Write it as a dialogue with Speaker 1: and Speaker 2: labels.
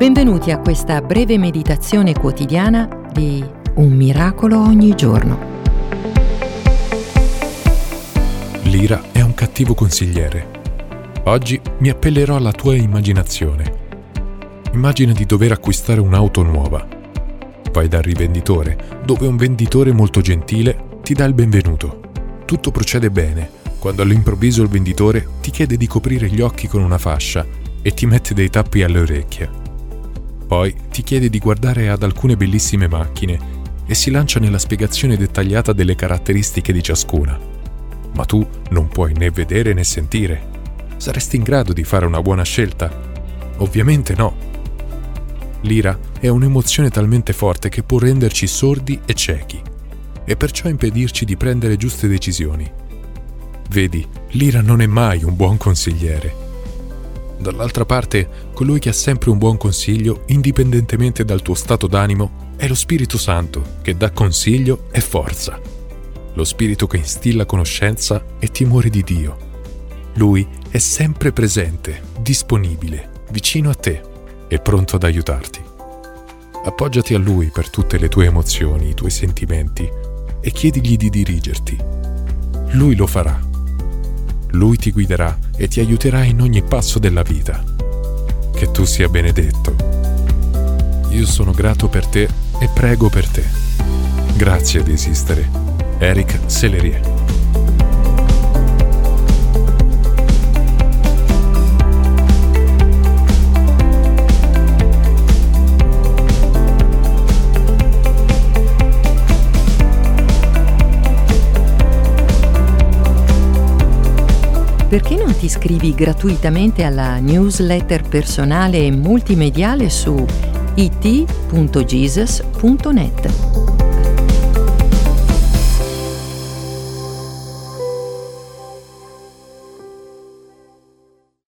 Speaker 1: Benvenuti a questa breve meditazione quotidiana di Un miracolo ogni giorno.
Speaker 2: L'ira è un cattivo consigliere. Oggi mi appellerò alla tua immaginazione. Immagina di dover acquistare un'auto nuova. Vai dal rivenditore, dove un venditore molto gentile ti dà il benvenuto. Tutto procede bene, quando all'improvviso il venditore ti chiede di coprire gli occhi con una fascia e ti mette dei tappi alle orecchie. Poi ti chiede di guardare ad alcune bellissime macchine e si lancia nella spiegazione dettagliata delle caratteristiche di ciascuna. Ma tu non puoi né vedere né sentire. Saresti in grado di fare una buona scelta? Ovviamente no. L'ira è un'emozione talmente forte che può renderci sordi e ciechi e perciò impedirci di prendere giuste decisioni. Vedi, l'ira non è mai un buon consigliere Dall'altra parte, colui che ha sempre un buon consiglio, indipendentemente dal tuo stato d'animo, è lo Spirito Santo, che dà consiglio e forza. Lo Spirito che instilla conoscenza e timore di Dio. Lui è sempre presente, disponibile, vicino a te e pronto ad aiutarti. Appoggiati a Lui per tutte le tue emozioni, i tuoi sentimenti e chiedigli di dirigerti. Lui lo farà lui ti guiderà e ti aiuterà in ogni passo della vita. Che tu sia benedetto. Io sono grato per te e prego per te. Grazie di esistere. Eric Sellerie.
Speaker 1: Perché non ti iscrivi gratuitamente alla newsletter personale e multimediale su it.jesus.net?